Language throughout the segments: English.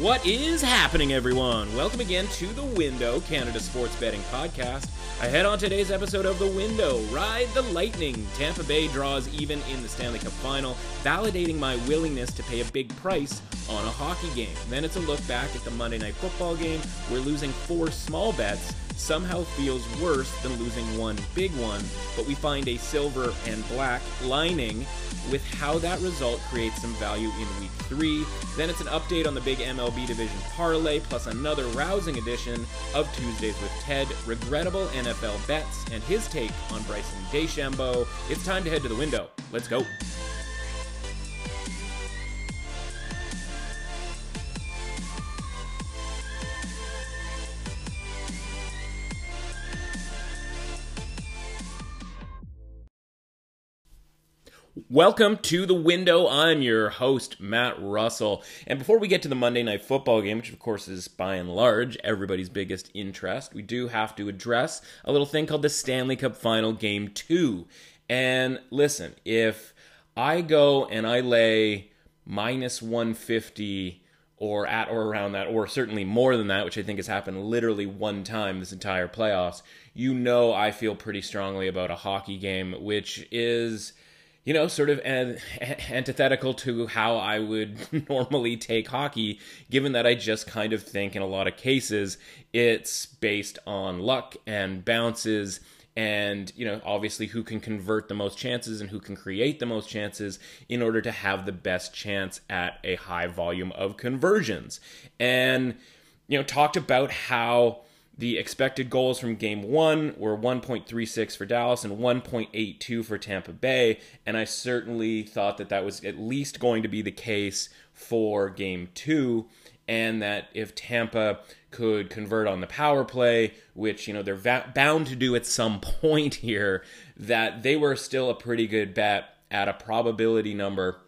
What is happening, everyone? Welcome again to The Window, Canada Sports Betting Podcast. Ahead on today's episode of The Window, Ride the Lightning. Tampa Bay draws even in the Stanley Cup final, validating my willingness to pay a big price on a hockey game. Then it's a look back at the Monday Night Football game, We're losing four small bets somehow feels worse than losing one big one, but we find a silver and black lining with how that result creates some value in week three. Then it's an update on the big MLB division parlay, plus another rousing edition of Tuesdays with Ted, regrettable NFL bets, and his take on Bryson DeChambeau. It's time to head to the window. Let's go. Welcome to the window. I'm your host, Matt Russell. And before we get to the Monday Night Football game, which of course is by and large everybody's biggest interest, we do have to address a little thing called the Stanley Cup Final Game 2. And listen, if I go and I lay minus 150 or at or around that, or certainly more than that, which I think has happened literally one time this entire playoffs, you know I feel pretty strongly about a hockey game, which is you know, sort of an, antithetical to how I would normally take hockey, given that I just kind of think in a lot of cases it's based on luck and bounces and you know obviously who can convert the most chances and who can create the most chances in order to have the best chance at a high volume of conversions. And you know talked about how the expected goals from game one were 1.36 for Dallas and 1.82 for Tampa Bay. And I certainly thought that that was at least going to be the case for game two. And that if Tampa could convert on the power play, which, you know, they're va- bound to do at some point here, that they were still a pretty good bet at a probability number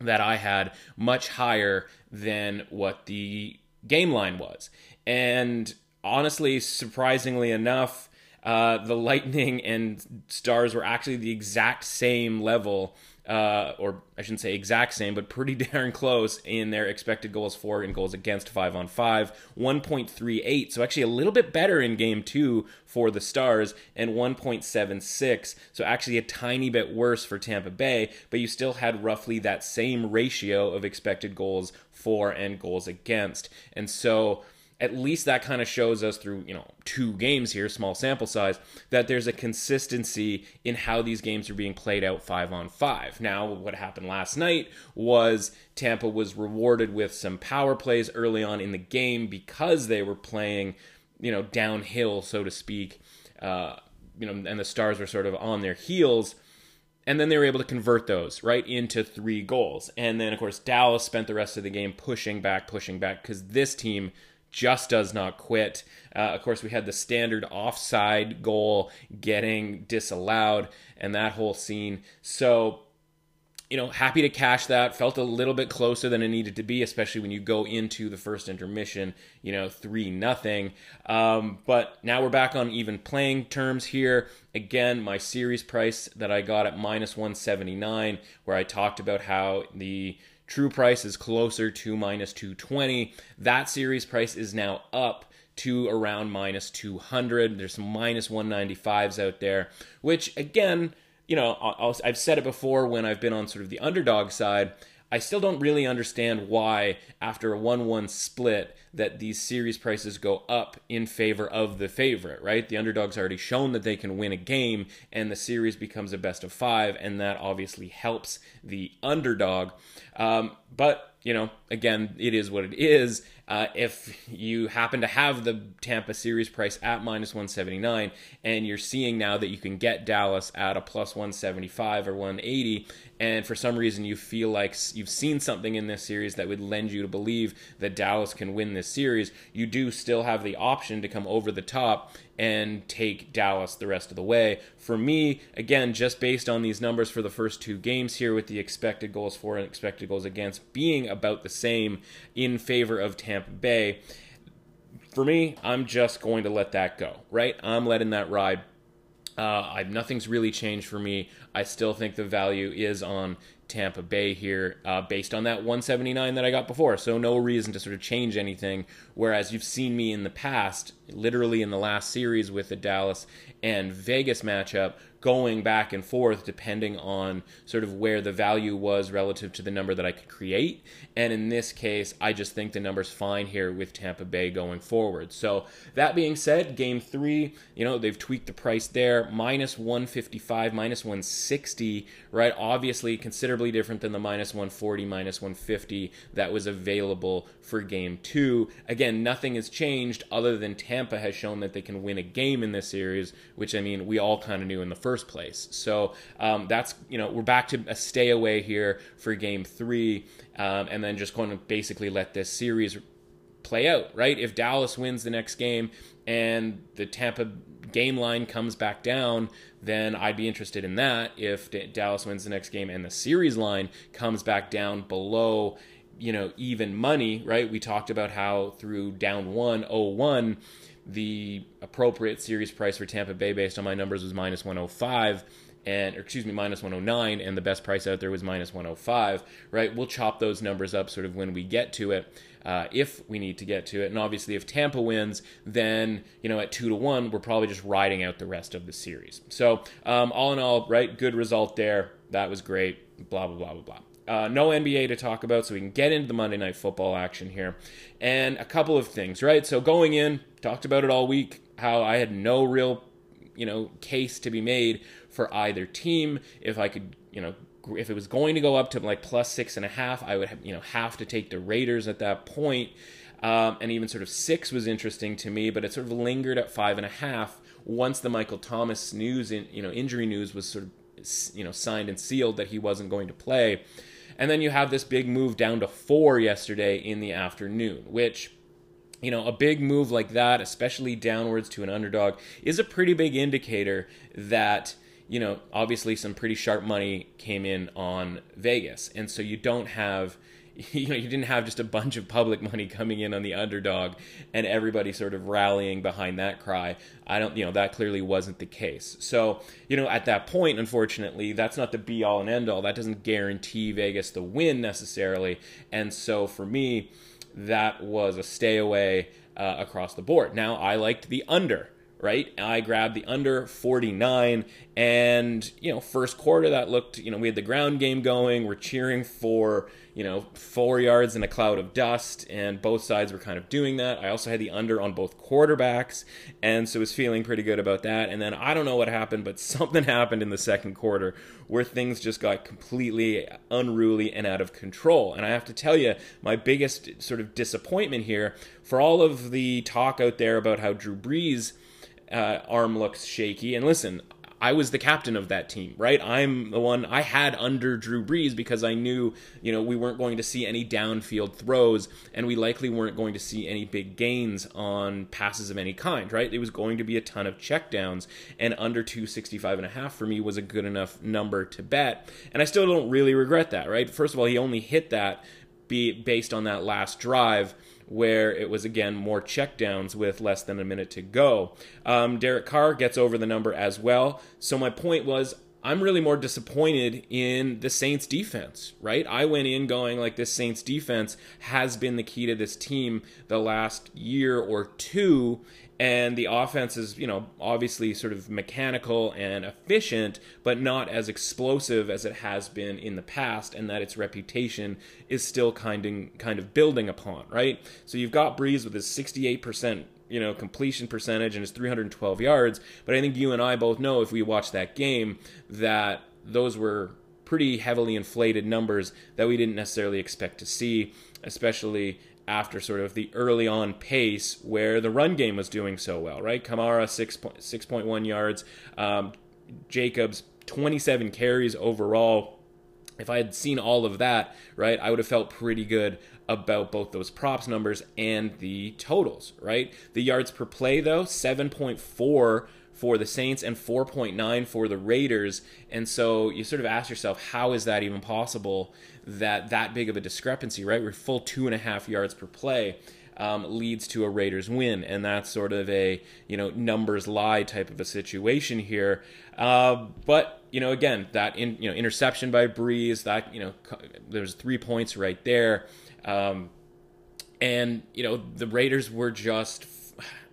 that I had much higher than what the game line was. And honestly, surprisingly enough, uh, the Lightning and Stars were actually the exact same level, uh, or I shouldn't say exact same, but pretty darn close in their expected goals for and goals against five on five. 1.38, so actually a little bit better in game two for the Stars, and 1.76, so actually a tiny bit worse for Tampa Bay, but you still had roughly that same ratio of expected goals for and goals against. And so at least that kind of shows us through you know two games here small sample size that there's a consistency in how these games are being played out five on five now what happened last night was tampa was rewarded with some power plays early on in the game because they were playing you know downhill so to speak uh, you know and the stars were sort of on their heels and then they were able to convert those right into three goals. And then, of course, Dallas spent the rest of the game pushing back, pushing back, because this team just does not quit. Uh, of course, we had the standard offside goal getting disallowed and that whole scene. So, you know, happy to cash that. Felt a little bit closer than it needed to be, especially when you go into the first intermission, you know, 3 nothing. Um, but now we're back on even playing terms here. Again, my series price that I got at minus 179, where I talked about how the True price is closer to minus 220. That series price is now up to around minus 200. There's some minus 195s out there, which again, you know, i have said it before when I've been on sort of the underdog side. I still don't really understand why, after a 1 1 split, that these series prices go up in favor of the favorite, right? The underdog's already shown that they can win a game, and the series becomes a best of five, and that obviously helps the underdog. Um, but, you know, again, it is what it is. Uh, if you happen to have the Tampa series price at minus 179 and you're seeing now that you can get Dallas at a plus 175 or 180, and for some reason you feel like you've seen something in this series that would lend you to believe that Dallas can win this series, you do still have the option to come over the top and take Dallas the rest of the way. For me, again, just based on these numbers for the first two games here, with the expected goals for and expected goals against being about the same in favor of Tampa Bay, for me, I'm just going to let that go, right? I'm letting that ride. Uh, I, nothing's really changed for me. I still think the value is on Tampa Bay here uh, based on that 179 that I got before. So no reason to sort of change anything. Whereas you've seen me in the past, literally in the last series with the Dallas and Vegas matchup, going back and forth depending on sort of where the value was relative to the number that I could create. And in this case, I just think the number's fine here with Tampa Bay going forward. So that being said, game three, you know, they've tweaked the price there, minus 155, minus 160, right? Obviously, considerably different than the minus 140, minus 150 that was available for game two. Again, nothing has changed other than Tampa has shown that they can win a game in this series, which I mean, we all kind of knew in the first first place. So um, that's you know we're back to a stay away here for game three, um, and then just going to basically let this series play out. Right? If Dallas wins the next game and the Tampa game line comes back down, then I'd be interested in that. If Dallas wins the next game and the series line comes back down below you know even money right? We talked about how through down 1 1 the appropriate series price for Tampa Bay based on my numbers was minus 105 and excuse me minus 109 and the best price out there was minus 105 right? We'll chop those numbers up sort of when we get to it uh, if we need to get to it. And obviously if tampa wins then you know at two to one we're probably just riding out the rest of the series. So um, all in all right good result there. That was great. Blah blah blah blah blah uh, no NBA to talk about, so we can get into the Monday Night Football action here. And a couple of things, right? So going in, talked about it all week, how I had no real, you know, case to be made for either team. If I could, you know, if it was going to go up to like plus six and a half, I would, have, you know, have to take the Raiders at that point. Um, and even sort of six was interesting to me, but it sort of lingered at five and a half once the Michael Thomas news, in, you know, injury news was sort of, you know, signed and sealed that he wasn't going to play. And then you have this big move down to four yesterday in the afternoon, which you know, a big move like that, especially downwards to an underdog, is a pretty big indicator that, you know, obviously some pretty sharp money came in on Vegas. And so you don't have you know you didn't have just a bunch of public money coming in on the underdog and everybody sort of rallying behind that cry. I don't you know that clearly wasn't the case. So you know at that point unfortunately that's not the be all and end all that doesn't guarantee vegas the win necessarily. And so for me that was a stay away uh, across the board. Now i liked the under right? I grabbed the under 49 and, you know, first quarter that looked, you know, we had the ground game going. We're cheering for, you know, 4 yards in a cloud of dust and both sides were kind of doing that. I also had the under on both quarterbacks and so was feeling pretty good about that. And then I don't know what happened, but something happened in the second quarter where things just got completely unruly and out of control. And I have to tell you, my biggest sort of disappointment here for all of the talk out there about how Drew Brees uh, arm looks shaky. And listen, I was the captain of that team, right? I'm the one I had under Drew Brees because I knew, you know, we weren't going to see any downfield throws and we likely weren't going to see any big gains on passes of any kind, right? It was going to be a ton of checkdowns and under 265 and a half for me was a good enough number to bet. And I still don't really regret that, right? First of all, he only hit that be based on that last drive where it was again more checkdowns with less than a minute to go. Um, Derek Carr gets over the number as well. So my point was, I'm really more disappointed in the Saints defense, right? I went in going like this Saints defense has been the key to this team the last year or two and the offense is you know obviously sort of mechanical and efficient but not as explosive as it has been in the past and that its reputation is still kind of kind of building upon right? So you've got Brees with his 68% you know completion percentage and his 312 yards but I think you and I both know if we watch that game that those were pretty heavily inflated numbers that we didn't necessarily expect to see especially after sort of the early on pace where the run game was doing so well, right? Kamara, 6.1 yards. Um, Jacobs, 27 carries overall. If I had seen all of that, right, I would have felt pretty good about both those props numbers and the totals, right? The yards per play, though, 7.4 for the Saints and 4.9 for the Raiders. And so you sort of ask yourself, how is that even possible that that big of a discrepancy, right? We're full two and a half yards per play. um, leads to a Raiders win, and that's sort of a you know numbers lie type of a situation here. Uh, but you know, again, that in, you know interception by Brees, that you know, there's three points right there, um, and you know the Raiders were just.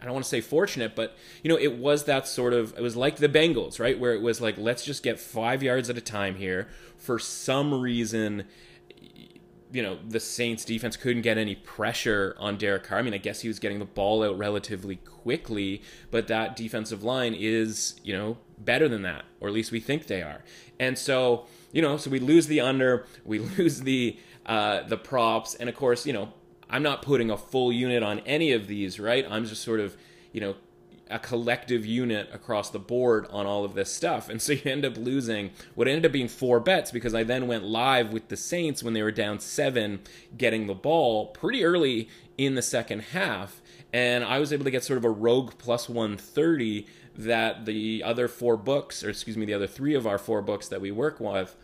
I don't want to say fortunate, but you know, it was that sort of it was like the Bengals, right? Where it was like, let's just get five yards at a time here. For some reason, you know, the Saints defense couldn't get any pressure on Derek Carr. I mean, I guess he was getting the ball out relatively quickly, but that defensive line is, you know, better than that, or at least we think they are. And so, you know, so we lose the under, we lose the uh, the props, and of course, you know, I'm not putting a full unit on any of these, right? I'm just sort of, you know, a collective unit across the board on all of this stuff. And so you end up losing what ended up being four bets because I then went live with the Saints when they were down seven, getting the ball pretty early in the second half. And I was able to get sort of a rogue plus 130 that the other four books, or excuse me, the other three of our four books that we work with,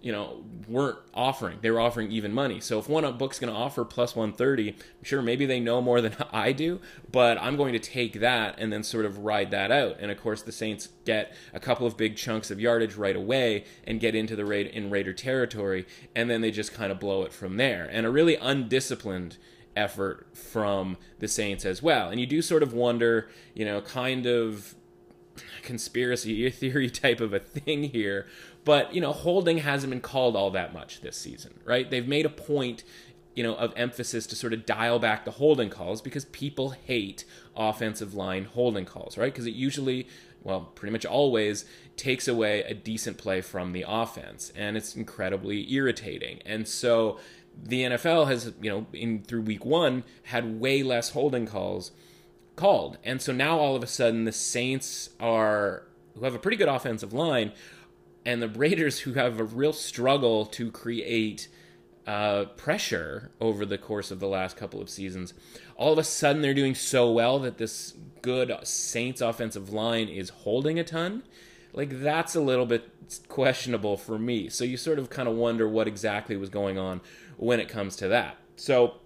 you know, weren't offering. They were offering even money. So if one book's going to offer plus 130, sure, maybe they know more than I do, but I'm going to take that and then sort of ride that out. And of course, the Saints get a couple of big chunks of yardage right away and get into the raid in Raider territory, and then they just kind of blow it from there. And a really undisciplined effort from the Saints as well. And you do sort of wonder, you know, kind of conspiracy theory type of a thing here but, you know, holding hasn't been called all that much this season, right? They've made a point, you know, of emphasis to sort of dial back the holding calls because people hate offensive line holding calls, right? Because it usually, well, pretty much always takes away a decent play from the offense, and it's incredibly irritating. And so the NFL has, you know, in through week 1 had way less holding calls called. And so now all of a sudden the Saints are who have a pretty good offensive line and the Raiders, who have a real struggle to create uh, pressure over the course of the last couple of seasons, all of a sudden they're doing so well that this good Saints offensive line is holding a ton. Like, that's a little bit questionable for me. So you sort of kind of wonder what exactly was going on when it comes to that. So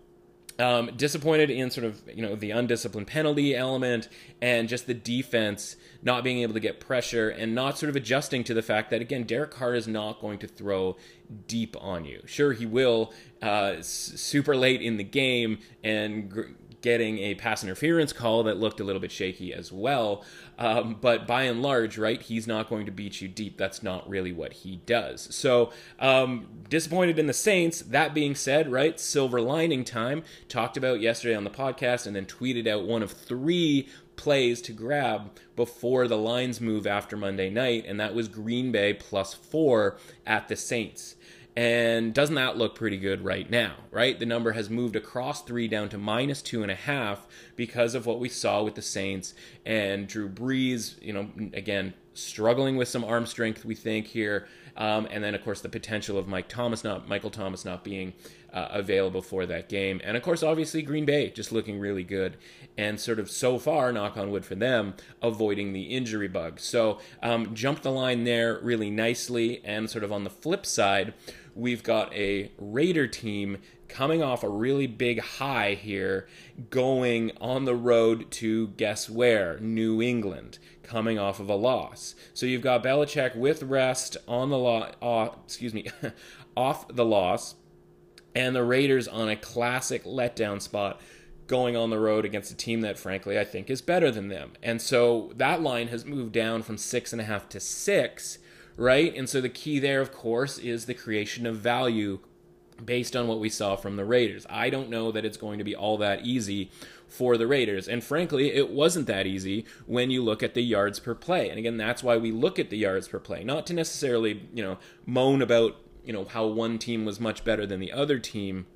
um, disappointed in sort of you know the undisciplined penalty element and just the defense not being able to get pressure and not sort of adjusting to the fact that again Derek Carr is not going to throw deep on you. Sure, he will uh, super late in the game and gr- getting a pass interference call that looked a little bit shaky as well. Um, but by and large, right, he's not going to beat you deep. That's not really what he does. So um, disappointed in the Saints. That being said, right, silver lining time. Talked about yesterday on the podcast and then tweeted out one of three plays to grab before the lines move after Monday night, and that was Green Bay plus four at the Saints. And doesn't that look pretty good right now, right? The number has moved across three down to minus two and a half because of what we saw with the Saints and Drew Brees, you know, again, struggling with some arm strength, we think here. Um, and then, of course, the potential of Mike Thomas not Michael Thomas not being uh, available for that game, and of course, obviously Green Bay just looking really good, and sort of so far, knock on wood for them, avoiding the injury bug. So um, jumped the line there really nicely, and sort of on the flip side, we've got a Raider team coming off a really big high here, going on the road to guess where? New England, coming off of a loss. So you've got Belichick with rest on the lot, uh, excuse me, off the loss, and the Raiders on a classic letdown spot going on the road against a team that, frankly, I think is better than them. And so that line has moved down from six and a half to six right? And so the key there, of course, is the creation of value based on what we saw from the Raiders. I don't know that it's going to be all that easy for the Raiders. And frankly, it wasn't that easy when you look at the yards per play. And again, that's why we look at the yards per play, not to necessarily, you know, moan about, you know, how one team was much better than the other team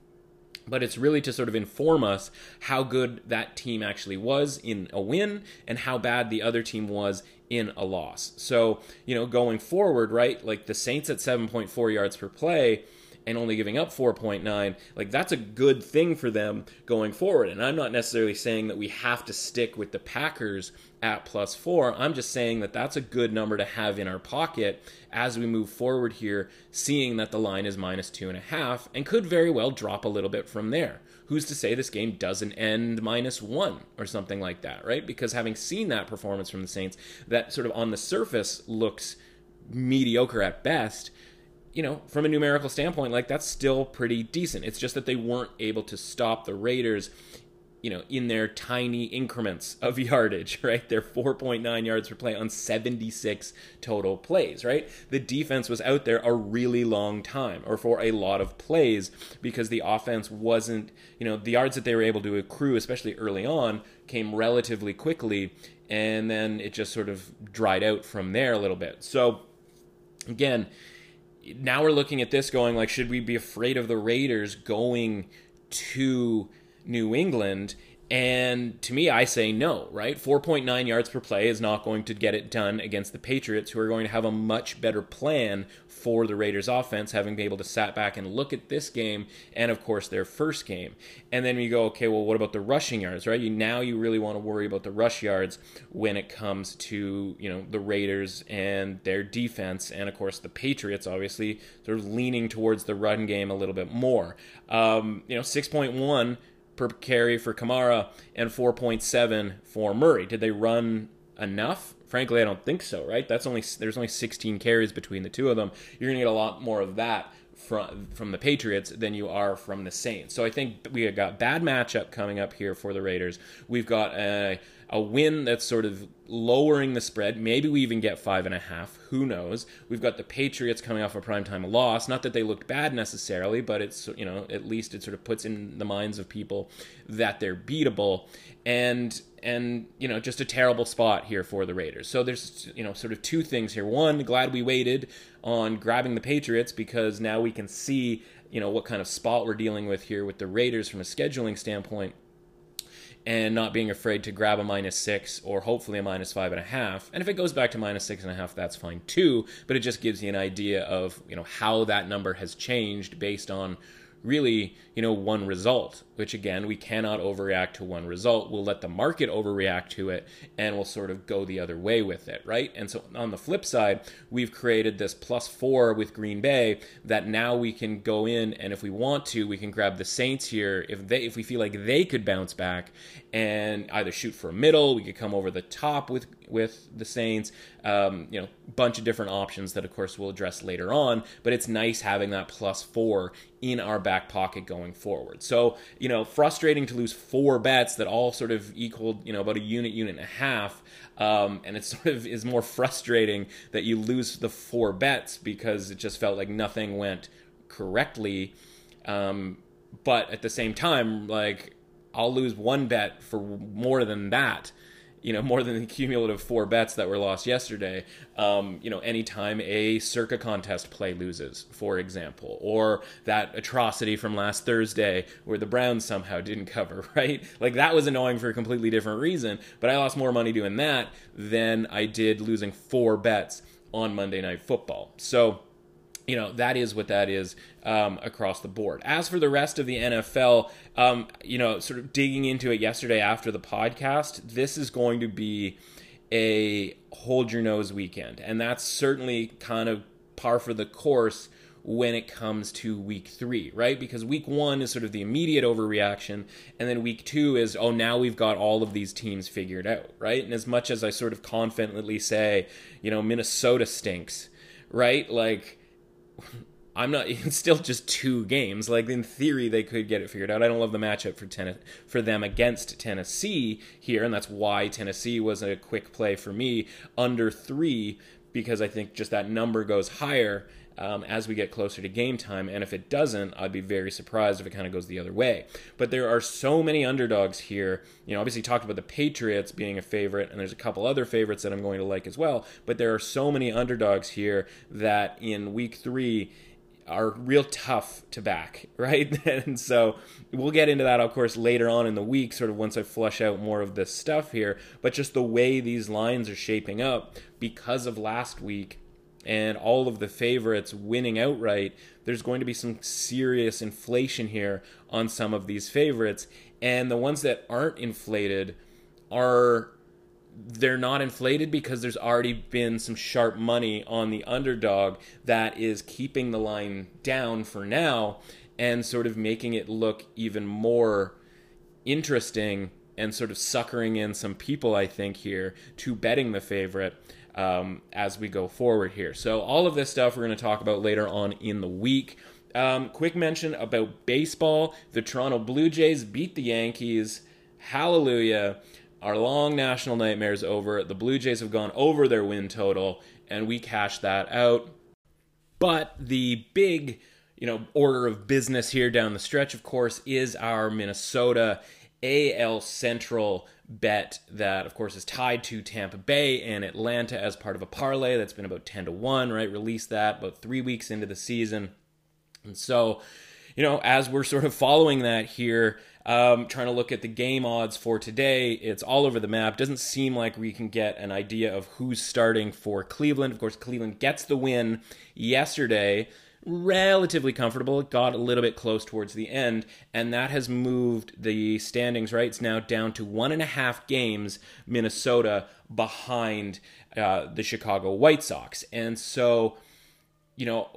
but it's really to sort of inform us how good that team actually was in a win and how bad the other team was in a loss. So, you know, going forward, right, like the Saints at 7.4 yards per play and only giving up 4.9, like that's a good thing for them going forward. And I'm not necessarily saying that we have to stick with the Packers at plus four. I'm just saying that that's a good number to have in our pocket as we move forward here, seeing that the line is minus two and a half and could very well drop a little bit from there. Who's to say this game doesn't end minus one or something like that, right? Because having seen that performance from the Saints, that sort of on the surface looks mediocre at best you know, from a numerical standpoint, like that's still pretty decent. It's just that they weren't able to stop the Raiders, you know, in their tiny increments of yardage, right? They're 4.9 yards per play on 76 total plays, right? The defense was out there a really long time or for a lot of plays because the offense wasn't, you know, the yards that they were able to accrue, especially early on, came relatively quickly. And then it just sort of dried out from there a little bit. So, again, now we're looking at this going like, should we be afraid of the Raiders going to New England? And to me, I say no, right? 4.9 yards per play is not going to get it done against the Patriots, who are going to have a much better plan for the Raiders offense, having been able to sat back and look at this game and, of course, their first game. And then you go, okay, well, what about the rushing yards, right? You Now you really want to worry about the rush yards when it comes to, you know, the Raiders and their defense. And, of course, the Patriots, obviously, of leaning towards the run game a little bit more. Um, you know, 6.1 per carry for Kamara and 4.7 for Murray. Did they run enough? Frankly, I don't think so, right? That's only there's only 16 carries between the two of them. You're going to get a lot more of that from from the Patriots than you are from the Saints. So I think we got bad matchup coming up here for the Raiders. We've got a a win that's sort of lowering the spread. Maybe we even get five and a half. Who knows? We've got the Patriots coming off a primetime loss. Not that they looked bad necessarily, but it's you know at least it sort of puts in the minds of people that they're beatable. And and you know just a terrible spot here for the Raiders. So there's you know sort of two things here. One, glad we waited on grabbing the Patriots because now we can see you know what kind of spot we're dealing with here with the Raiders from a scheduling standpoint and not being afraid to grab a minus six or hopefully a minus five and a half. And if it goes back to minus six and a half, that's fine too. But it just gives you an idea of you know how that number has changed based on really, you know, one result, which again, we cannot overreact to one result. We'll let the market overreact to it and we'll sort of go the other way with it, right? And so on the flip side, we've created this plus four with Green Bay that now we can go in and if we want to, we can grab the Saints here if they if we feel like they could bounce back and either shoot for a middle, we could come over the top with with the Saints. Um, you know, bunch of different options that, of course, we'll address later on. But it's nice having that plus four in our back pocket going forward. So, know, frustrating to lose four bets that all sort of equaled, you know, about a unit, unit and a half. Um, and it sort of is more frustrating that you lose the four bets because it just felt like nothing went correctly. Um, but at the same time, like, I'll lose one bet for more than that you know, more than the cumulative four bets that were lost yesterday. Um, you know, anytime a circa contest play loses, for example, or that atrocity from last Thursday where the Browns somehow didn't cover, right? Like that was annoying for a completely different reason, but I lost more money doing that than I did losing four bets on Monday Night Football. So, you know that is what that is um, across the board. As for the rest of the NFL, um, you know, sort of digging into it yesterday after the podcast, this is going to be a hold your nose weekend, and that's certainly kind of par for the course when it comes to week three, right? Because week one is sort of the immediate overreaction, and then week two is, oh, now we've got all of these teams figured out, right? And as much as I sort of confidently say, you know, Minnesota stinks, right? Like, I'm not. It's still just two games. Like in theory, they could get it figured out. I don't love the matchup for ten, for them against Tennessee here, and that's why Tennessee was a quick play for me under three because I think just that number goes higher um, as we get closer to game time. And if it doesn't, I'd be very surprised if it kind of goes the other way. But there are so many underdogs here. You know, obviously talked about the Patriots being a favorite, and there's a couple other favorites that I'm going to like as well. But there are so many underdogs here that in week three are real tough to back, right? and so we'll get into that, of course, later on in the week, sort of once I flush out more of this stuff here. But just the way these lines are shaping up because of last week and all of the favorites winning outright, there's going to be some serious inflation here on some of these favorites. And the ones that aren't inflated are they're not inflated because there's already been some sharp money on the underdog that is keeping the line down for now and sort of making it look even more interesting and sort of suckering in some people, I think, here to betting the favorite um, as we go forward here. So, all of this stuff we're going to talk about later on in the week. Um, quick mention about baseball the Toronto Blue Jays beat the Yankees. Hallelujah. Our long national nightmare is over. The Blue Jays have gone over their win total, and we cashed that out. But the big, you know, order of business here down the stretch, of course, is our Minnesota AL Central bet that, of course, is tied to Tampa Bay and Atlanta as part of a parlay that's been about 10 to 1, right? Released that about three weeks into the season. And so, you know, as we're sort of following that here, um, trying to look at the game odds for today, it's all over the map. Doesn't seem like we can get an idea of who's starting for Cleveland. Of course, Cleveland gets the win yesterday relatively comfortable. It got a little bit close towards the end, and that has moved the standings right it's now down to one and a half games Minnesota behind uh, the Chicago White Sox. And so you know,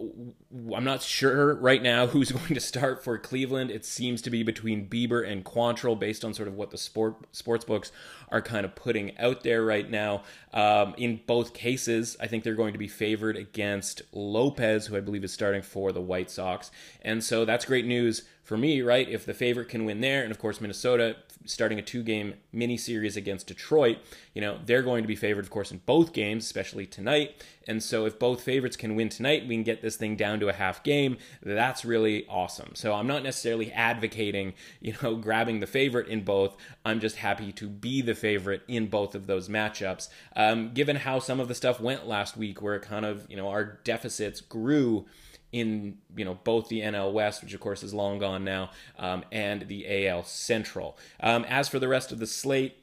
I'm not sure right now who's going to start for Cleveland. It seems to be between Bieber and Quantrill based on sort of what the sport sports books are kind of putting out there right now. Um, in both cases, I think they're going to be favored against Lopez, who I believe is starting for the White Sox. And so that's great news for me, right? If the favorite can win there, and of course Minnesota starting a two-game mini series against Detroit, you know they're going to be favored, of course, in both games, especially tonight. And so if both favorites can win tonight, we can get this thing down to a half game. That's really awesome. So I'm not necessarily advocating, you know, grabbing the favorite in both. I'm just happy to be the favorite in both of those matchups. Um, given how some of the stuff went last week, where it kind of, you know, our deficits grew in you know both the NL West, which of course is long gone now, um, and the AL Central. Um, as for the rest of the slate,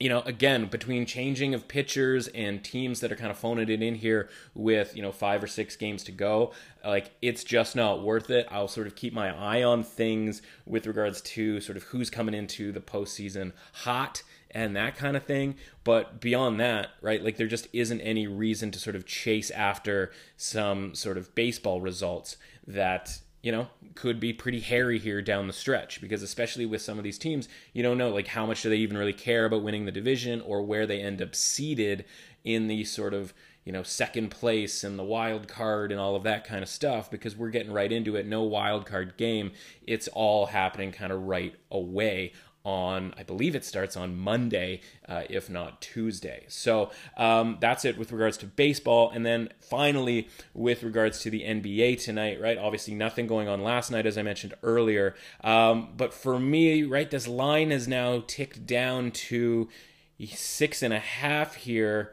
you know, again, between changing of pitchers and teams that are kind of phoning it in here with, you know, five or six games to go, like it's just not worth it. I'll sort of keep my eye on things with regards to sort of who's coming into the postseason hot and that kind of thing. But beyond that, right, like there just isn't any reason to sort of chase after some sort of baseball results that you know, could be pretty hairy here down the stretch because especially with some of these teams, you don't know like how much do they even really care about winning the division or where they end up seated in the sort of, you know, second place and the wild card and all of that kind of stuff because we're getting right into it. No wild card game. It's all happening kind of right away on, I believe it starts on Monday, uh, if not Tuesday. So um, that's it with regards to baseball. And then finally, with regards to the NBA tonight, right? Obviously, nothing going on last night, as I mentioned earlier. Um, but for me, right, this line has now ticked down to six and a half here.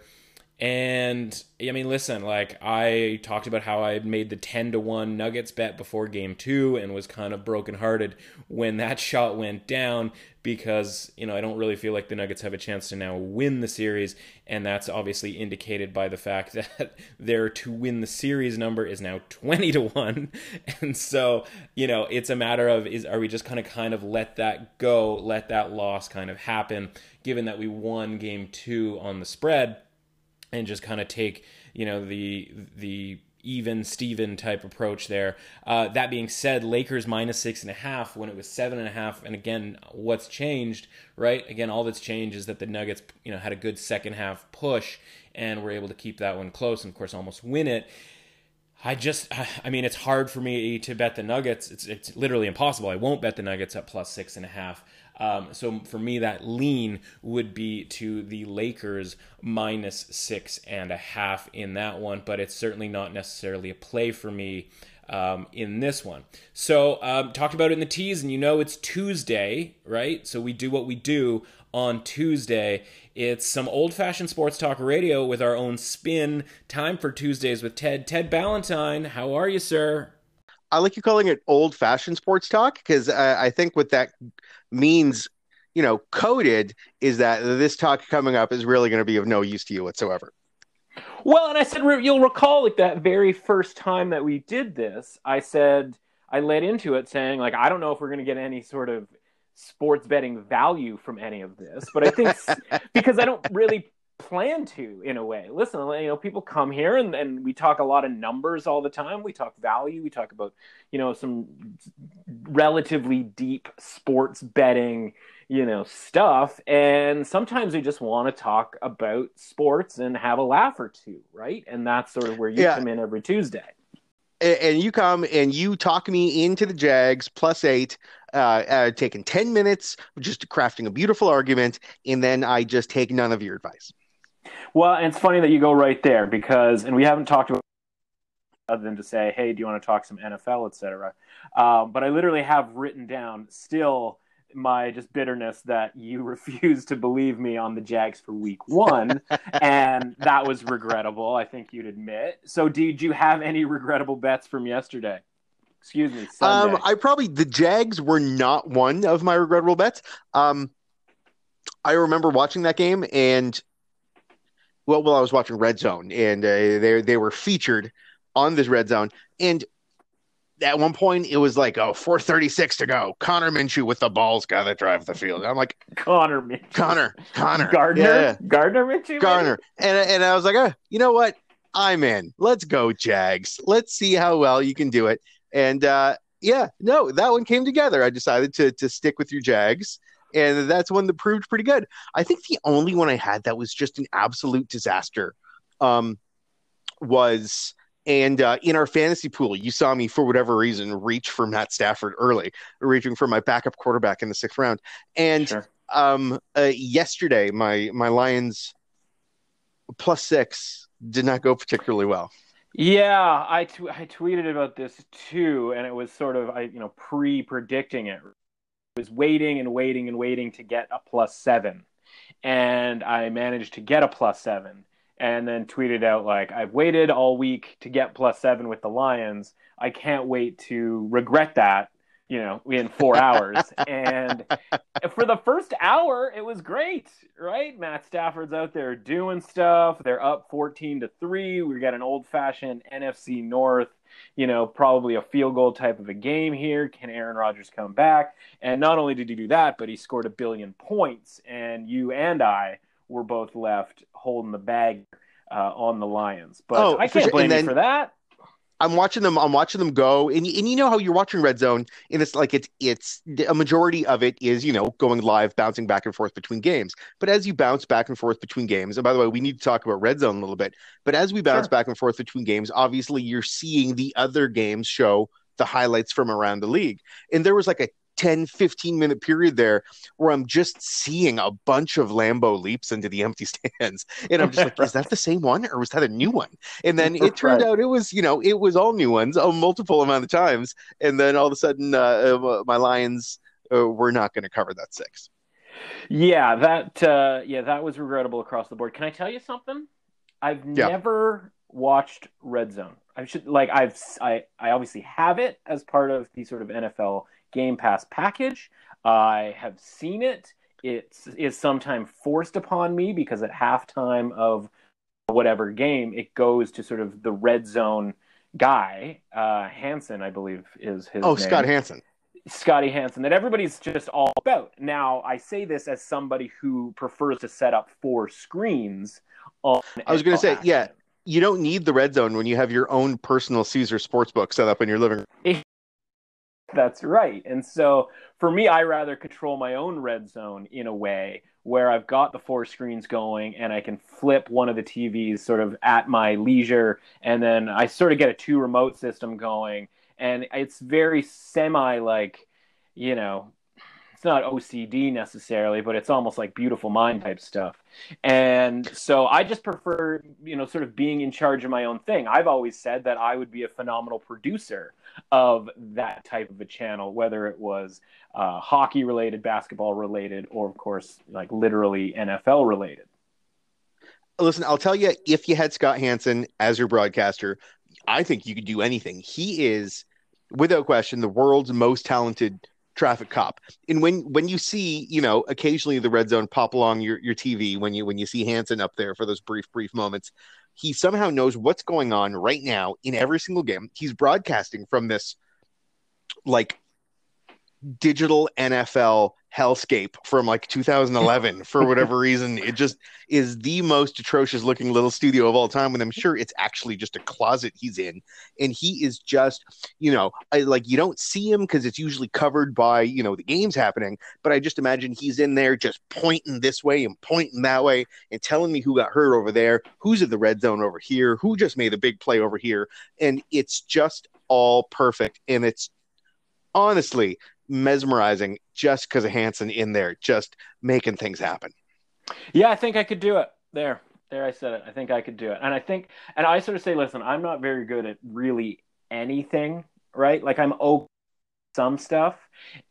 And I mean, listen, like I talked about how I made the 10 to 1 Nuggets bet before game two and was kind of brokenhearted when that shot went down because, you know, I don't really feel like the Nuggets have a chance to now win the series. And that's obviously indicated by the fact that their to win the series number is now 20 to 1. And so, you know, it's a matter of is are we just kind of kind of let that go, let that loss kind of happen, given that we won game two on the spread and just kind of take you know the the even Steven type approach there. Uh, that being said, Lakers minus six and a half when it was seven and a half. And again, what's changed, right? Again, all that's changed is that the Nuggets, you know, had a good second half push and were able to keep that one close and, of course, almost win it. I just, I mean, it's hard for me to bet the Nuggets. It's, it's literally impossible. I won't bet the Nuggets at plus six and a half. Um, so for me, that lean would be to the Lakers minus six and a half in that one, but it's certainly not necessarily a play for me. Um, in this one. So, um, talked about it in the tease, and you know it's Tuesday, right? So, we do what we do on Tuesday. It's some old fashioned sports talk radio with our own spin. Time for Tuesdays with Ted. Ted Ballantyne, how are you, sir? I like you calling it old fashioned sports talk because I, I think with that means, you know, coded is that this talk coming up is really going to be of no use to you whatsoever. Well, and I said you'll recall like that very first time that we did this, I said I led into it saying like I don't know if we're going to get any sort of sports betting value from any of this, but I think because I don't really plan to in a way. Listen, you know, people come here and, and we talk a lot of numbers all the time. We talk value. We talk about, you know, some relatively deep sports betting, you know, stuff. And sometimes we just want to talk about sports and have a laugh or two, right? And that's sort of where you yeah. come in every Tuesday. And you come and you talk me into the Jags plus eight, uh, uh, taking 10 minutes, just crafting a beautiful argument. And then I just take none of your advice. Well, and it's funny that you go right there because, and we haven't talked about other than to say, hey, do you want to talk some NFL, etc. Um, but I literally have written down still my just bitterness that you refused to believe me on the Jags for week one. and that was regrettable, I think you'd admit. So, did you have any regrettable bets from yesterday? Excuse me. Sunday. Um, I probably, the Jags were not one of my regrettable bets. Um, I remember watching that game and well, well, I was watching Red Zone, and uh, they they were featured on this Red Zone, and at one point it was like, oh, 436 to go. Connor Minshew with the balls got to drive the field. I'm like, Connor Minshew. Connor, Connor. Gardner? Yeah. Gardner Minshew? Gardner. And, and I was like, oh, you know what? I'm in. Let's go, Jags. Let's see how well you can do it. And uh, yeah, no, that one came together. I decided to to stick with your Jags and that's one that proved pretty good. I think the only one I had that was just an absolute disaster um, was. And uh, in our fantasy pool, you saw me for whatever reason reach for Matt Stafford early, reaching for my backup quarterback in the sixth round. And sure. um, uh, yesterday, my my Lions plus six did not go particularly well. Yeah, I, t- I tweeted about this too, and it was sort of I you know pre predicting it was waiting and waiting and waiting to get a plus seven. And I managed to get a plus seven and then tweeted out like I've waited all week to get plus seven with the Lions. I can't wait to regret that, you know, in four hours. and for the first hour, it was great, right? Matt Stafford's out there doing stuff. They're up fourteen to three. We got an old fashioned NFC North you know, probably a field goal type of a game here. Can Aaron Rodgers come back? And not only did he do that, but he scored a billion points. And you and I were both left holding the bag uh, on the Lions. But oh, I can't blame then, you for that. I'm watching them. I'm watching them go, and and you know how you're watching Red Zone, and it's like it's it's a majority of it is you know going live, bouncing back and forth between games. But as you bounce back and forth between games, and by the way, we need to talk about Red Zone a little bit. But as we bounce sure. back and forth between games, obviously you're seeing the other games show the highlights from around the league, and there was like a 10, 15 minute period there where I'm just seeing a bunch of Lambeau leaps into the empty stands. And I'm just like, is that the same one or was that a new one? And then it turned right. out it was, you know, it was all new ones, a multiple amount of times. And then all of a sudden, uh, uh my Lions uh, were not going to cover that six. Yeah, that uh, yeah, that was regrettable across the board. Can I tell you something? I've yeah. never watched Red Zone. I should like I've I I obviously have it as part of the sort of NFL Game Pass package. I have seen it. It is sometimes forced upon me because at halftime of whatever game, it goes to sort of the red zone guy, uh, Hanson, I believe is his. Oh, name. Scott Hanson. Scotty Hanson that everybody's just all about. Now, I say this as somebody who prefers to set up four screens on. I was going to say, action. yeah, you don't need the red zone when you have your own personal Caesar sportsbook set up in your living room. That's right. And so for me, I rather control my own red zone in a way where I've got the four screens going and I can flip one of the TVs sort of at my leisure. And then I sort of get a two remote system going. And it's very semi like, you know, it's not OCD necessarily, but it's almost like beautiful mind type stuff. And so I just prefer, you know, sort of being in charge of my own thing. I've always said that I would be a phenomenal producer of that type of a channel, whether it was uh, hockey related, basketball related, or of course, like literally NFL related. Listen, I'll tell you, if you had Scott Hanson as your broadcaster, I think you could do anything. He is, without question, the world's most talented traffic cop. And when when you see, you know, occasionally the red zone pop along your, your TV when you when you see Hanson up there for those brief brief moments, he somehow knows what's going on right now in every single game. He's broadcasting from this like digital NFL hellscape from like 2011 for whatever reason. It just is the most atrocious looking little studio of all time. And I'm sure it's actually just a closet he's in. And he is just, you know, I, like you don't see him because it's usually covered by, you know, the games happening. But I just imagine he's in there just pointing this way and pointing that way and telling me who got hurt over there, who's in the red zone over here, who just made a big play over here. And it's just all perfect. And it's honestly mesmerizing just because of Hanson in there, just making things happen. Yeah, I think I could do it. There, there, I said it. I think I could do it. And I think, and I sort of say, listen, I'm not very good at really anything, right? Like I'm okay some stuff.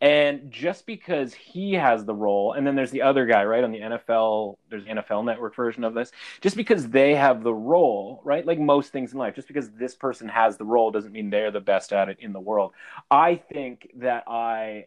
And just because he has the role, and then there's the other guy, right, on the NFL, there's the NFL network version of this, just because they have the role, right, like most things in life, just because this person has the role doesn't mean they're the best at it in the world. I think that I,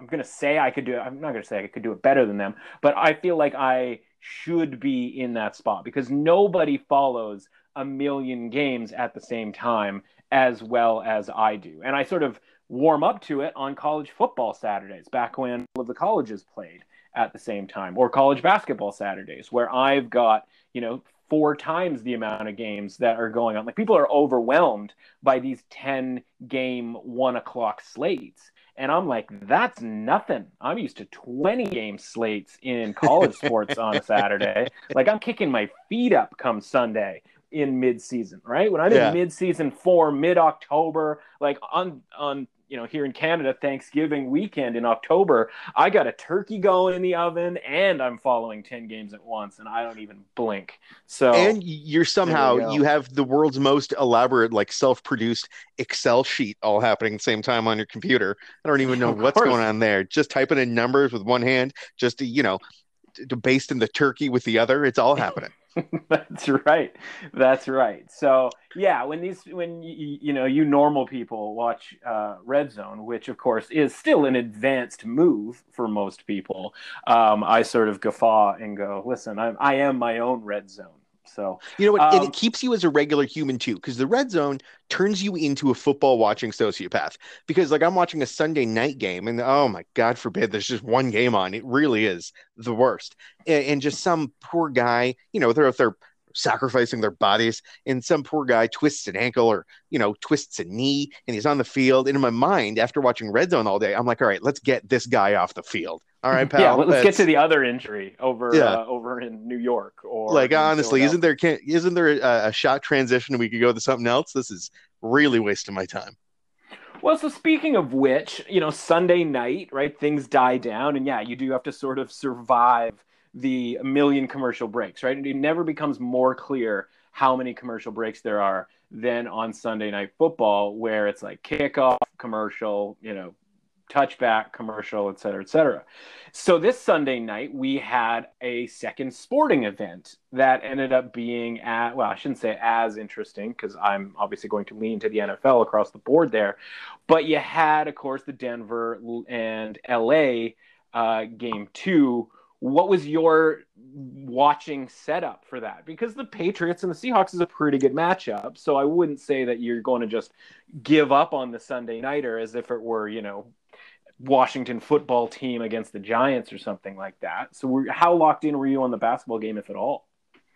I'm to say I could do it. I'm not to say I could do it better than them, but I feel like I should be in that spot because nobody follows a million games at the same time as well as I do. And I sort of warm up to it on college football Saturdays, back when all of the colleges played at the same time, or college basketball Saturdays, where I've got, you know, four times the amount of games that are going on. Like people are overwhelmed by these 10 game, one o'clock slates. And I'm like, that's nothing. I'm used to 20 game slates in college sports on a Saturday. Like I'm kicking my feet up come Sunday in mid season, right? When I'm yeah. in mid season for mid October, like on on you know, here in Canada, Thanksgiving weekend in October, I got a turkey going in the oven and I'm following 10 games at once and I don't even blink. So, and you're somehow, you have the world's most elaborate, like self produced Excel sheet all happening at the same time on your computer. I don't even know what's going on there. Just typing in numbers with one hand, just to, you know, baste in the turkey with the other. It's all happening. That's right. That's right. So yeah, when these when you, you know you normal people watch uh, Red Zone, which of course is still an advanced move for most people, um, I sort of guffaw and go, "Listen, I'm, I am my own Red Zone." So you know what? Um, and it keeps you as a regular human too, because the red zone turns you into a football watching sociopath. Because like I'm watching a Sunday night game, and oh my God forbid, there's just one game on. It really is the worst. And, and just some poor guy, you know, they're they're sacrificing their bodies, and some poor guy twists an ankle or you know twists a knee, and he's on the field. And in my mind, after watching red zone all day, I'm like, all right, let's get this guy off the field. All right, pal. Yeah, let's, let's get to the other injury over yeah. uh, over in New York or like honestly, isn't there can isn't there a, a shot transition we could go to something else? This is really wasting my time. Well, so speaking of which, you know, Sunday night, right? Things die down, and yeah, you do have to sort of survive the million commercial breaks, right? And it never becomes more clear how many commercial breaks there are than on Sunday night football, where it's like kickoff commercial, you know, touchback commercial, et cetera, et cetera. So this Sunday night, we had a second sporting event that ended up being at, well, I shouldn't say as interesting because I'm obviously going to lean to the NFL across the board there. But you had, of course, the Denver and LA uh, game two. What was your watching setup for that? Because the Patriots and the Seahawks is a pretty good matchup. So I wouldn't say that you're going to just give up on the Sunday nighter as if it were, you know, Washington football team against the Giants or something like that. So, how locked in were you on the basketball game, if at all?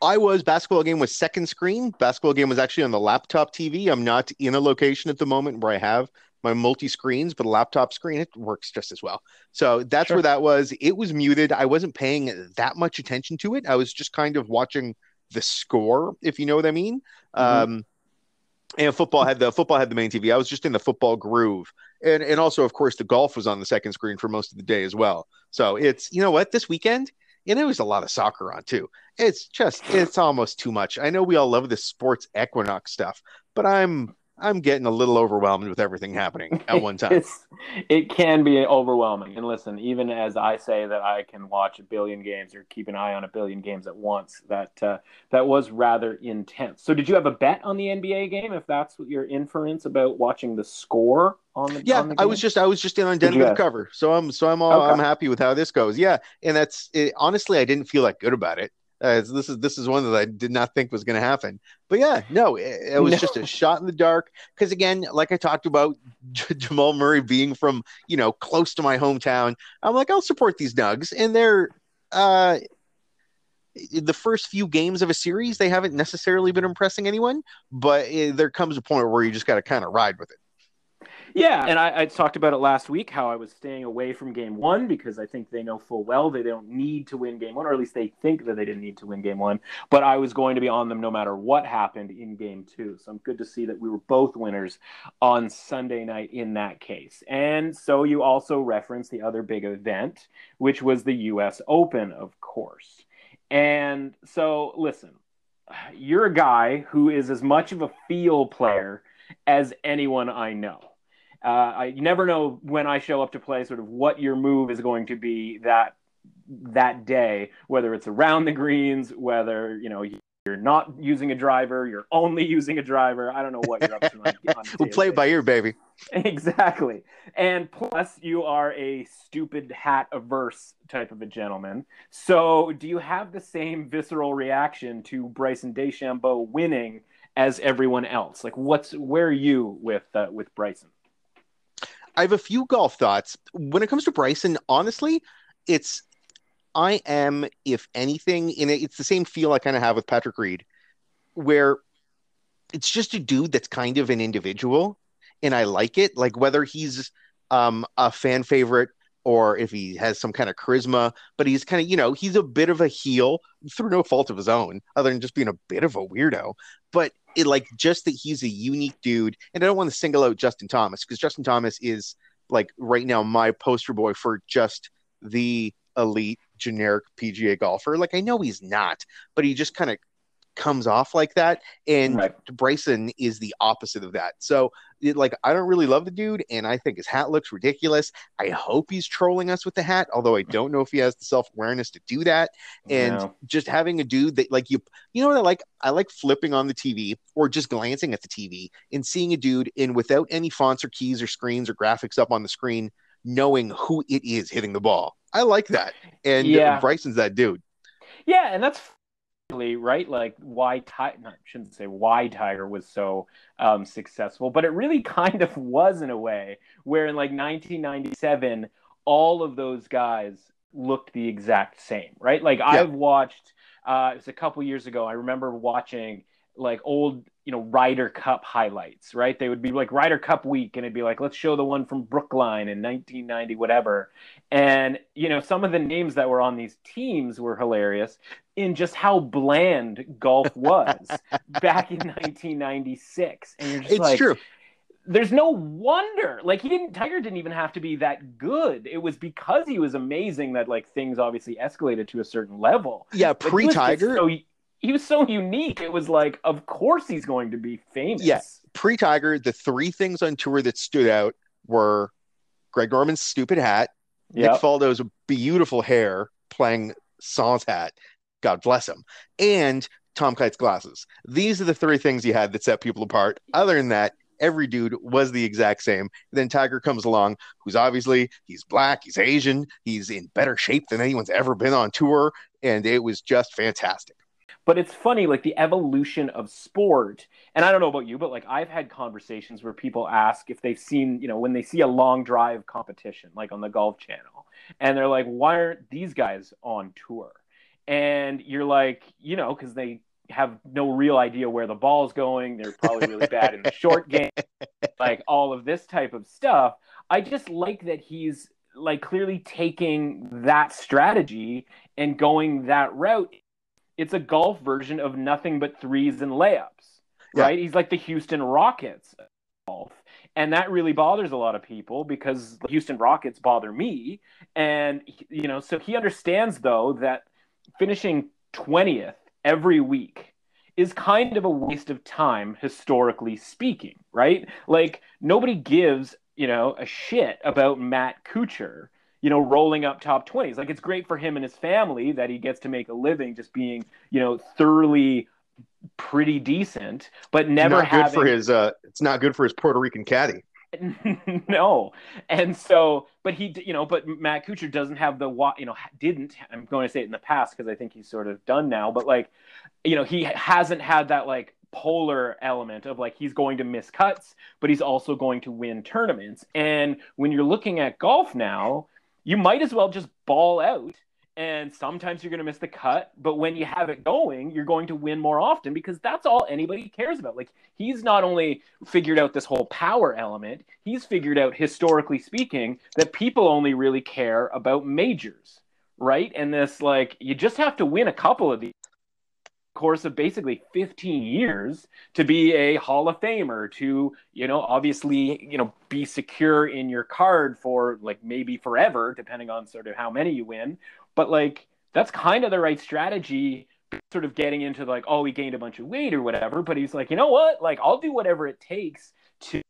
I was. Basketball game was second screen. Basketball game was actually on the laptop TV. I'm not in a location at the moment where I have my multi screens, but a laptop screen it works just as well. So that's sure. where that was. It was muted. I wasn't paying that much attention to it. I was just kind of watching the score, if you know what I mean. Mm-hmm. Um, and football had the football had the main TV. I was just in the football groove, and and also of course the golf was on the second screen for most of the day as well. So it's you know what this weekend, and there was a lot of soccer on too. It's just it's almost too much. I know we all love this sports equinox stuff, but I'm I'm getting a little overwhelmed with everything happening at one time. It can be overwhelming. And listen, even as I say that I can watch a billion games or keep an eye on a billion games at once, that uh, that was rather intense. So, did you have a bet on the NBA game? If that's what your inference about watching the score on the yeah, on the I was just I was just in on Denver to cover, so I'm so I'm all okay. I'm happy with how this goes. Yeah, and that's it, honestly I didn't feel like good about it. Uh, this is this is one that I did not think was going to happen. But yeah, no, it, it was no. just a shot in the dark. Because again, like I talked about Jamal Murray being from you know close to my hometown, I'm like I'll support these Nugs, and they're uh, the first few games of a series they haven't necessarily been impressing anyone, but it, there comes a point where you just got to kind of ride with it. Yeah, and I, I, talked about it last week how I was staying away from game one because I think they know full well they don't need to win game one, or at least they think that they didn't need to win game one. But I was going to be on them no matter what happened in game two. So I'm good to see that we were both winners on Sunday night in that case. And so you also referenced the other big event, which was the U.S. Open, of course. And so, listen, you're a guy who is as much of a feel player as anyone I know. Uh, I you never know when I show up to play, sort of what your move is going to be that that day, whether it's around the greens, whether you know you're not using a driver, you're only using a driver. I don't know what you're up to. On, on we'll play it by ear, baby. Exactly. And plus, you are a stupid hat averse type of a gentleman. So, do you have the same visceral reaction to Bryson DeChambeau winning as everyone else? Like, what's where are you with uh, with Bryson? I have a few golf thoughts. When it comes to Bryson, honestly, it's I am, if anything, in it, it's the same feel I kind of have with Patrick Reed, where it's just a dude that's kind of an individual, and I like it. Like whether he's um, a fan favorite or if he has some kind of charisma, but he's kind of, you know, he's a bit of a heel through no fault of his own, other than just being a bit of a weirdo. But it like just that he's a unique dude. And I don't want to single out Justin Thomas because Justin Thomas is like right now my poster boy for just the elite generic PGA golfer. Like I know he's not, but he just kind of comes off like that. And right. Bryson is the opposite of that. So, it, like, I don't really love the dude, and I think his hat looks ridiculous. I hope he's trolling us with the hat, although I don't know if he has the self awareness to do that. And no. just having a dude that, like, you, you know what I like? I like flipping on the TV or just glancing at the TV and seeing a dude in without any fonts or keys or screens or graphics up on the screen, knowing who it is hitting the ball. I like that. And yeah. Bryson's that dude. Yeah, and that's right like why tiger I shouldn't say why tiger was so um, successful but it really kind of was in a way where in like 1997 all of those guys looked the exact same right like yeah. i've watched uh, it was a couple years ago i remember watching like old you know Ryder Cup highlights, right? They would be like Ryder Cup week, and it'd be like, let's show the one from Brookline in 1990, whatever. And you know, some of the names that were on these teams were hilarious in just how bland golf was back in 1996. And you're just it's like, true. There's no wonder. Like he didn't Tiger didn't even have to be that good. It was because he was amazing that like things obviously escalated to a certain level. Yeah, pre-Tiger. So he was so unique. It was like, of course he's going to be famous. Yes. Yeah. Pre Tiger, the three things on tour that stood out were Greg Norman's stupid hat, yep. Nick Faldo's beautiful hair playing sans hat. God bless him. And Tom Kite's glasses. These are the three things he had that set people apart. Other than that, every dude was the exact same. Then Tiger comes along, who's obviously he's black, he's Asian, he's in better shape than anyone's ever been on tour, and it was just fantastic. But it's funny, like the evolution of sport. And I don't know about you, but like I've had conversations where people ask if they've seen, you know, when they see a long drive competition, like on the Golf Channel, and they're like, why aren't these guys on tour? And you're like, you know, because they have no real idea where the ball's going. They're probably really bad in the short game, like all of this type of stuff. I just like that he's like clearly taking that strategy and going that route it's a golf version of nothing but threes and layups, right? He's like the Houston Rockets golf. And that really bothers a lot of people because the Houston Rockets bother me. And, you know, so he understands, though, that finishing 20th every week is kind of a waste of time historically speaking, right? Like nobody gives, you know, a shit about Matt Kuchar, you know, rolling up top 20s. Like it's great for him and his family that he gets to make a living just being, you know, thoroughly pretty decent, but never not having good for his uh it's not good for his Puerto Rican caddy. no. And so, but he, you know, but Matt Kuchar doesn't have the, you know, didn't, I'm going to say it in the past because I think he's sort of done now, but like, you know, he hasn't had that like polar element of like he's going to miss cuts, but he's also going to win tournaments. And when you're looking at golf now, you might as well just ball out and sometimes you're going to miss the cut but when you have it going you're going to win more often because that's all anybody cares about. Like he's not only figured out this whole power element he's figured out historically speaking that people only really care about majors right? And this like you just have to win a couple of these course of basically 15 years to be a hall of famer to you know obviously you know be secure in your card for like maybe forever depending on sort of how many you win. But like that's kind of the right strategy sort of getting into like oh he gained a bunch of weight or whatever. But he's like you know what? Like i'll do whatever it takes to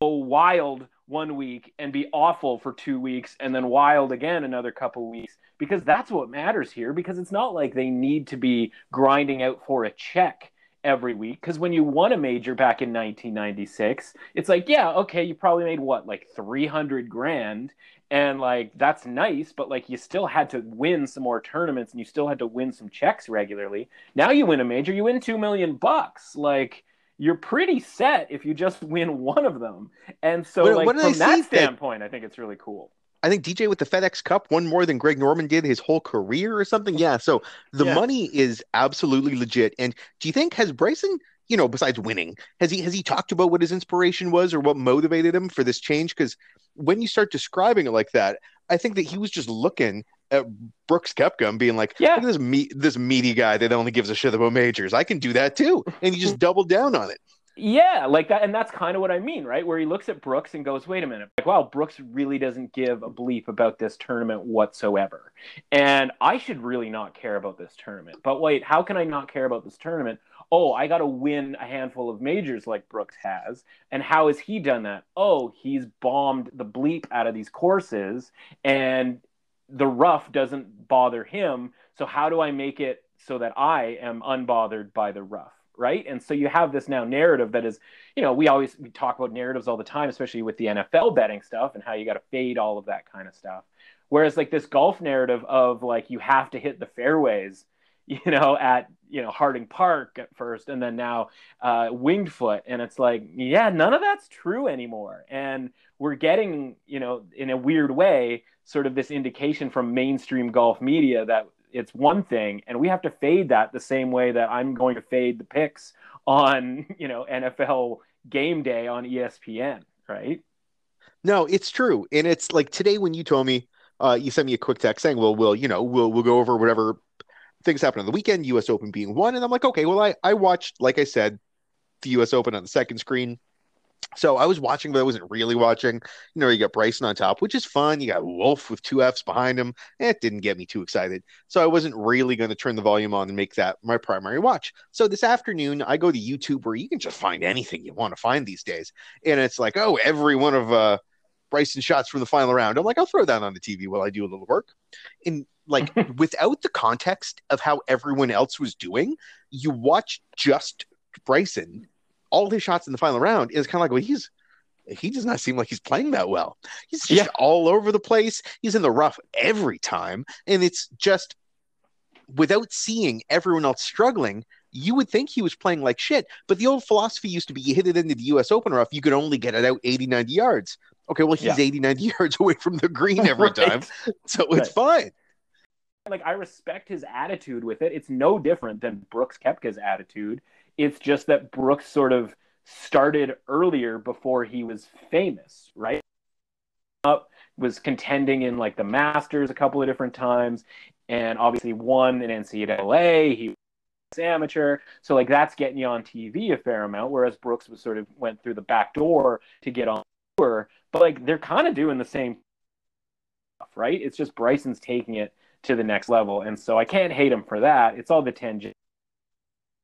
go wild one week and be awful for two weeks and then wild again another couple weeks because that's what matters here because it's not like they need to be grinding out for a check every week because when you won a major back in 1996 it's like yeah okay you probably made what like 300 grand and like that's nice but like you still had to win some more tournaments and you still had to win some checks regularly. Now you win a major you win 2 million bucks. Like you're pretty set if you just win one of them and so What- like what from that see that- standpoint i think it's really cool I think DJ with the FedEx Cup won more than Greg Norman did his whole career or something. Yeah, so the Yeah. money is absolutely legit. And do you think has Bryson, you know, besides winning, has he has he talked about what his inspiration was or what motivated him for this change? Because when you start describing it like that, I think that he was just looking at Brooks Koepka and being like, Yeah. look at this this meaty guy that only gives a shit about majors. I can do that too. And he just mm-hmm. doubled down on it. Yeah, like that, and that's kind of what I mean, right? Where he looks at Brooks and goes, "Wait a minute, like, wow, Brooks really doesn't give a bleep about this tournament whatsoever, and I should really not care about this tournament." But wait, how can I not care about this tournament? Oh, I got to win a handful of majors like Brooks has, and how has he done that? Oh, he's bombed the bleep out of these courses, and the rough doesn't bother him. So how do I make it so that I am unbothered by the rough? right? And so you have this now narrative that is, you know, we always we talk about narratives all the time, especially with the NFL betting stuff and how you got to fade all of that kind of stuff. Whereas like this golf narrative of like you have to hit the fairways, you know, at you know Harding Park at first, and then now uh, Winged Foot, and it's like, yeah, none of that's true anymore. And we're getting, you know, in a weird way, sort of this indication from mainstream golf media that it's one thing and we have to fade that the same way that I'm going to fade the picks on, you know, NFL game day on ESPN, right? No, it's true. And it's like today when you told me, uh, you sent me a quick text saying, well, we'll, you know, we'll we'll go over whatever things happen on the weekend, US Open being one. And I'm like, okay, well, I, I watched, like I said, the US Open on the second screen. So I was watching, but I wasn't really watching. You know, you got Bryson on top, which is fun. You got Wolf with two Fs behind him. Eh, It didn't get me too excited. So I wasn't really going to turn the volume on and make that my primary watch. So this afternoon, I go to YouTube where you can just find anything you want to find these days. And it's like, oh, every one of uh, Bryson shots from the final round. I'm like, I'll throw that on the TV while I do a little work. And like, without the context of how everyone else was doing, you watch just Bryson, all his shots in the final round is kind of like, well, he's he does not seem like he's playing that well. He's just Yeah. all over the place. He's in the rough every time, and it's just without seeing everyone else struggling. You would think he was playing like shit, but the old philosophy used to be you hit it into the US Open rough, you could only get it out 80, 90 yards. Okay, well, he's Yeah. 80, 90 yards away from the green every Right. time, so it's fine. like I respect his attitude with it. It's no different than Brooks Koepka's attitude. It's just that Brooks sort of started earlier before he was famous, right? Up was contending in like the Masters a couple of different times, and obviously won an NCAA. He was amateur, so like that's getting you on TV a fair amount. Whereas Brooks was sort of went through the back door to get on tour, but like they're kind of doing the same stuff, right? It's just Bryson's taking it to the next level. And so I can't hate him for that. It's all the tangent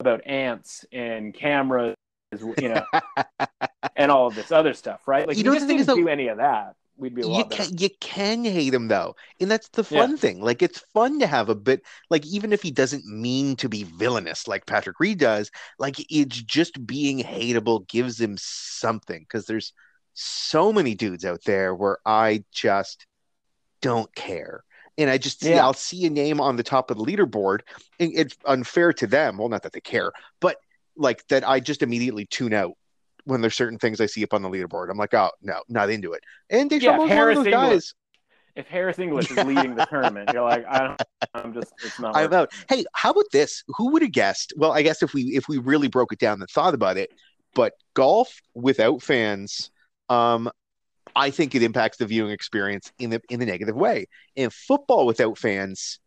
about ants and cameras, you know, and all of this other stuff, right? Like You what just the thing is, didn't though? do any of that. We'd be a you lot better. can you can hate him though, and that's the fun thing. Like it's fun to have a bit like even if he doesn't mean to be villainous like Patrick Reed does, like it's just being hateable gives him something because there's so many dudes out there where I just don't care. And I just Yeah. I'll see a name on the top of the leaderboard, and it's unfair to them. Well, not that they care, but like that I just immediately tune out when there's certain things I see up on the leaderboard. I'm like, oh no, not into it. And Deschamps Yeah, one of those English. guys. If Harris English is leading the tournament, you're like, I don't, I'm just, it's not. I'm out. Hey, how about this? Who would have guessed? Well, I guess if we if we really broke it down and thought about it, but golf without fans, um, I think it impacts the viewing experience in the in the negative way. And football without fans,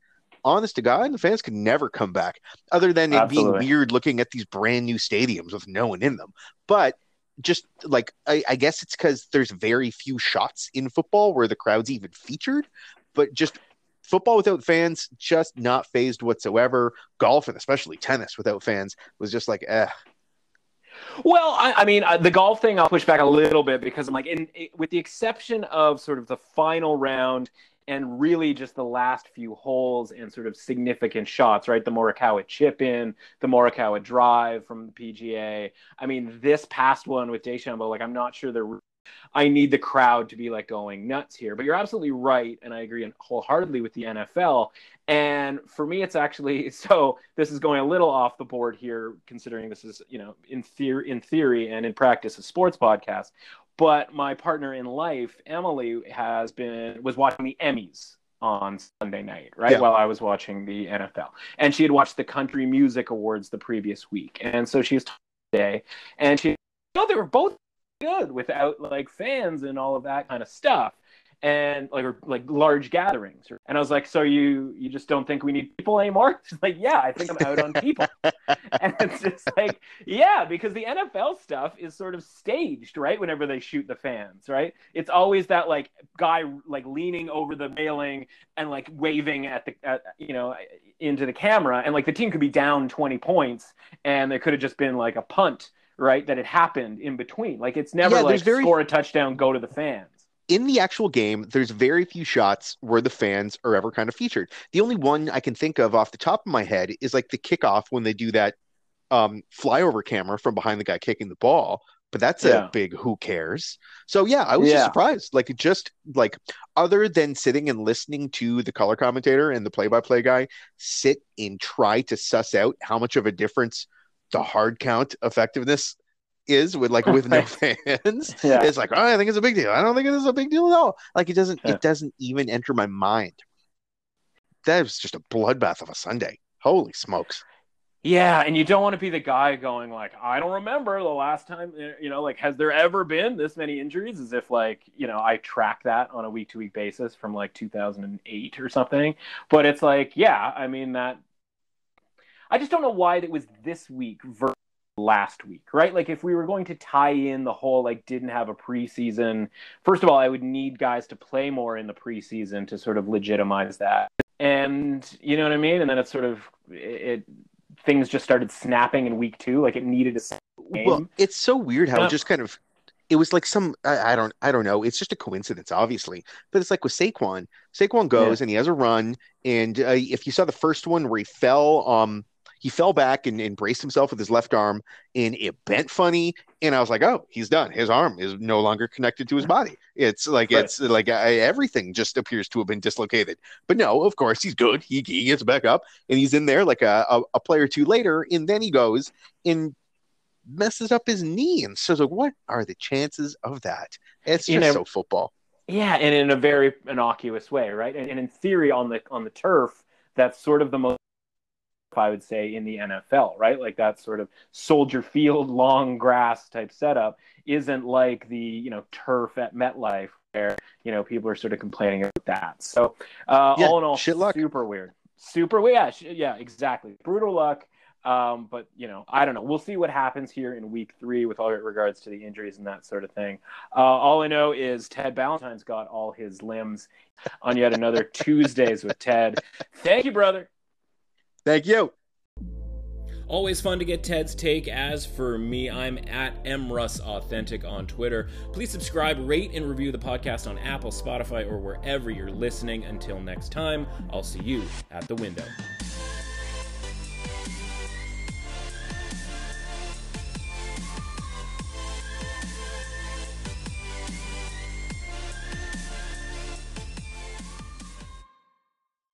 honest to God, the fans could never come back. Other than it Absolutely. being weird looking at these brand new stadiums with no one in them. But just like I, I guess it's because there's very few shots in football where the crowd's even featured. But just football without fans, just not phased whatsoever. Golf and especially tennis without fans was just like, eh. Well, I, I mean, uh, the golf thing, I'll push back a little bit because I'm like, in, it, with the exception of sort of the final round and really just the last few holes and sort of significant shots, right? The Morikawa chip in, the Morikawa drive from the PGA. I mean, this past one with DeChambeau, like, I'm not sure. I need the crowd to be like going nuts here, but you're absolutely right, and I agree wholeheartedly with the NFL. And for me, it's actually so. This is going a little off the board here, considering this is you know in theory, in theory, and in practice a sports podcast. But my partner in life, Emily, has been was watching the Emmys on Sunday night, right? Yeah. While I was watching the NFL, and she had watched the Country Music Awards the previous week, and so she was today, and she, no, they were both good without like fans and all of that kind of stuff and like or, like large gatherings and i was like so you you just don't think we need people anymore? She's like yeah i think i'm out on people. And it's just like yeah because the nfl stuff is sort of staged right whenever they shoot the fans right? It's always that like guy like leaning over the railing and like waving at the at, you know into the camera and like the team could be down 20 points and there could have just been like a punt right that had happened in between. Like it's never Yeah, like very- score a touchdown go to the fans in the actual game, there's very few shots where the fans are ever kind of featured. The only one I can think of off the top of my head is like the kickoff when they do that um, flyover camera from behind the guy kicking the ball. But that's Yeah. a big who cares. So yeah, I was just surprised. Like just like other than sitting and listening to the color commentator and the play-by-play guy sit and try to suss out how much of a difference the hard count effectiveness is with like with no fans. yeah It's like, oh, I think it's a big deal. I don't think it is a big deal at all. Like it doesn't Yeah. it doesn't even enter my mind. That was just a bloodbath of a Sunday. Holy smokes. Yeah, and you don't want to be the guy going like, I don't remember the last time, eh, you know, like, has there ever been this many injuries? As if like, you know, I track that on a week to week basis from like 2008 or something. But it's like, yeah, I mean that. I just don't know why it was this week versus last week, right? Like, if we were going to tie in the whole like didn't have a preseason, first of all, I would need guys to play more in the preseason to sort of legitimize that, and you know what I mean. And then it's sort of it. Things just started snapping in week two, like it needed a game. Well, it's so weird how Yeah. it just kind of it was like some I, I don't I don't know. It's just a coincidence, obviously. But it's like with Saquon. Saquon goes and he has a run, and uh, if you saw the first one where he fell, um, he fell back and, and braced himself with his left arm, and it bent funny. And I was like, oh, he's done. His arm is no longer connected to his body. It's like Right. it's like I, everything just appears to have been dislocated. But no, of course he's good. He, he gets back up and he's in there like a, a, a play or two later, and then he goes and messes up his knee. And so, it's like, what are the chances of that? It's You just know- so football. Yeah, and in a very innocuous way, right? And, and in theory, on the on the turf, that's sort of the most I would say in the NFL, right? Like that sort of soldier field, long grass type setup isn't like the you know turf at MetLife where you know people are sort of complaining about that. So uh, Yeah, all in all, shit luck. super weird, super weird. Yeah, sh- yeah, exactly. Brutal luck. Um, but you know, I don't know. We'll see what happens here in week three with all regards to the injuries and that sort of thing. Uh, all I know is Ted Ballantyne's got all his limbs on yet another Tuesdays with Ted. Thank you, brother. Thank you. Always fun to get Ted's take. As for me, I'm at mrussauthentic on Twitter. Please subscribe, rate, and review the podcast on Apple, Spotify, or wherever you're listening. Until next time, I'll see you at the window.